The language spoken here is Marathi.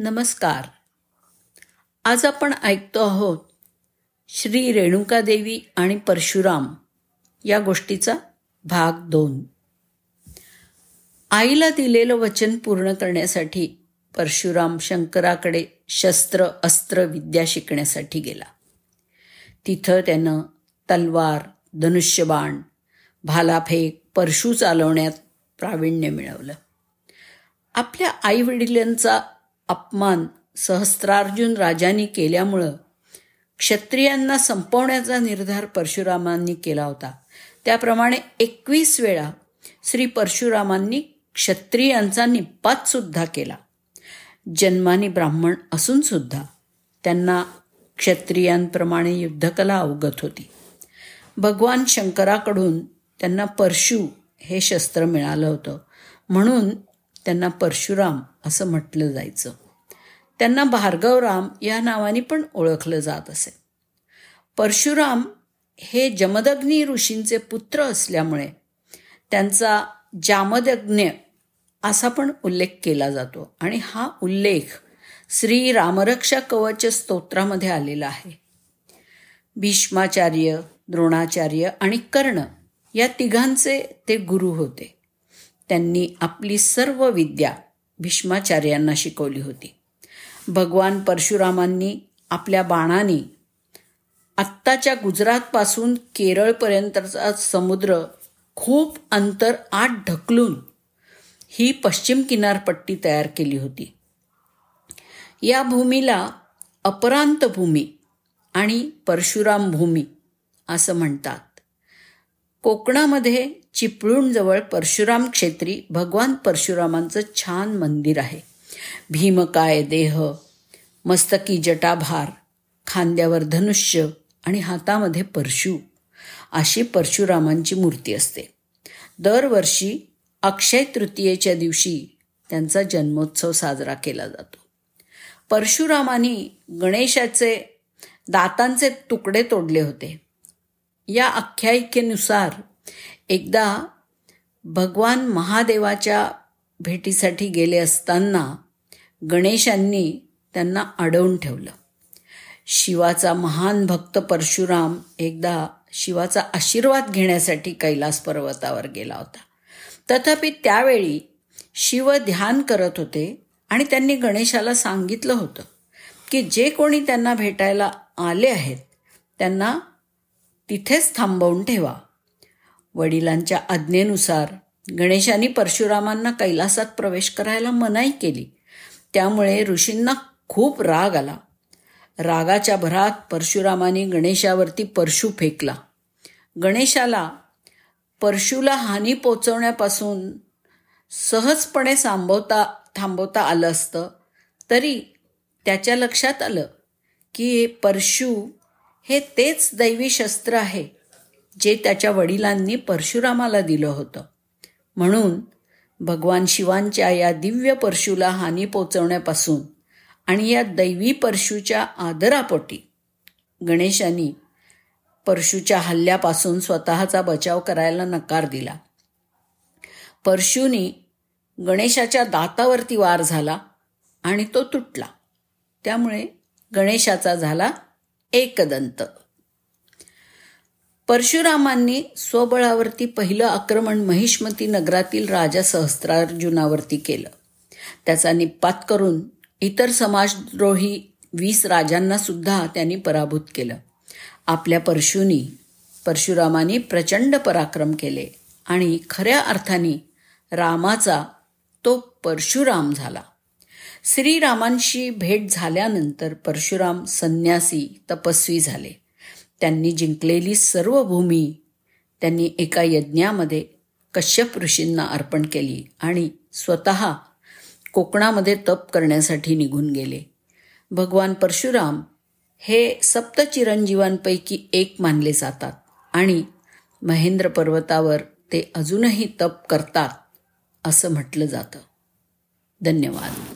नमस्कार. आज आपण ऐकतो आहोत श्री रेणुकादेवी आणि परशुराम या गोष्टीचा भाग दोन. आईला दिलेलं वचन पूर्ण करण्यासाठी परशुराम शंकराकडे शस्त्र अस्त्र विद्या शिकण्यासाठी गेला. तिथं त्यानं तलवार धनुष्यबाण भालाफेक परशु चालवण्यात प्रावीण्य मिळवलं. आपल्या आईवडिलांचा अपमान सहस्त्रार्जुन राजांनी केल्यामुळं क्षत्रियांना संपवण्याचा निर्धार परशुरामांनी केला होता. त्याप्रमाणे एकवीस वेळा श्री परशुरामांनी क्षत्रियांचा निपातसुद्धा केला. जन्मानी ब्राह्मण असूनसुद्धा त्यांना क्षत्रियांप्रमाणे युद्धकला अवगत होती. भगवान शंकराकडून त्यांना परशु हे शस्त्र मिळालं होतं. म्हणून त्यांना परशुराम असं म्हटलं जायचं. त्यांना भार्गवराम या नावाने पण ओळखलं जात असे. परशुराम हे जमदग्नी ऋषींचे पुत्र असल्यामुळे त्यांचा जामदग्न असा पण उल्लेख केला जातो आणि हा उल्लेख श्री रामरक्षा कवच स्तोत्रामध्ये आलेला आहे. भीष्माचार्य द्रोणाचार्य आणि कर्ण या तिघांचे ते गुरु होते. त्यांनी आपली सर्व विद्या भीष्माचार्यांना शिकवली होती. भगवान परशुरामांनी आपल्या बाणाने आत्ताच्या गुजरातपासून केरळपर्यंतचा समुद्र खूप अंतर आत ढकलून ही पश्चिम किनारपट्टी तयार केली होती. या भूमीला अपरांत भूमी आणि परशुराम भूमी असं म्हणतात. कोकणामध्ये चिपळूणजवळ परशुराम क्षेत्री भगवान परशुरामांचं छान मंदिर आहे. भीमकाय देह मस्तकी जटाभार खांद्यावर धनुष्य आणि हातामध्ये परशु अशी परशुरामांची मूर्ती असते. दरवर्षी अक्षय तृतीयेच्या दिवशी त्यांचा जन्मोत्सव साजरा केला जातो. परशुरामानी गणेशाचे दातांचे तुकडे तोडले होते. या आख्यायिकेनुसार एकदा भगवान महादेवाच्या भेटीसाठी गेले असताना गणेशांनी त्यांना अडवून ठेवलं. शिवाचा महान भक्त परशुराम एकदा शिवाचा आशीर्वाद घेण्यासाठी कैलास पर्वतावर गेला होता. तथापि त्यावेळी शिव ध्यान करत होते आणि त्यांनी गणेशाला सांगितलं होतं की जे कोणी त्यांना भेटायला आले आहेत त्यांना तिथेच थांबवून ठेवा. वडिलांच्या आज्ञेनुसार गणेशाने परशुरामांना कैलासात प्रवेश करायला मनाई केली. त्यामुळे ऋषींना खूप राग आला. रागाच्या भरात परशुरामाने गणेशावरती परशु फेकला. गणेशाला परशुला हानी पोचवण्यापासून सहजपणे सांभवता थांबवता आलं असतं. तरी त्याच्या लक्षात आलं की परशु हे तेच दैवी शस्त्र आहे. जे त्याच्या वडिलांनी परशुरामाला दिलं होतं. म्हणून भगवान शिवांच्या या दिव्य परशुला हानी पोचवण्यापासून आणि या दैवी परशूच्या आदरापोटी गणेशांनी परशूच्या हल्ल्यापासून स्वतःचा बचाव करायला नकार दिला. परशुनी गणेशाच्या दातावरती वार झाला आणि तो तुटला. त्यामुळे गणेशाचा झाला एकदंत. परशुरामांनी स्वबळावरती पहिलं आक्रमण महिष्मती नगरातील राजा सहस्त्रार्जुनावरती केलं. त्याचा निपात करून इतर समाजद्रोही वीस राजांना सुद्धा त्यांनी पराभूत केलं. आपल्या परशुनी परशुरामाने प्रचंड पराक्रम केले आणि खऱ्या अर्थाने रामाचा तो परशुराम झाला. श्रीरामांशी भेट झाल्यानंतर परशुराम संन्यासी तपस्वी झाले. त्यांनी जिंकलेली सर्व भूमी त्यांनी एका यज्ञामध्ये कश्यप ऋषींना अर्पण केली आणि स्वतः कोकणामध्ये तप करण्यासाठी निघून गेले. भगवान परशुराम हे सप्तचिरंजीवांपैकी एक मानले जातात आणि महेंद्र पर्वतावर ते अजूनही तप करतात असं म्हटलं जातं. धन्यवाद.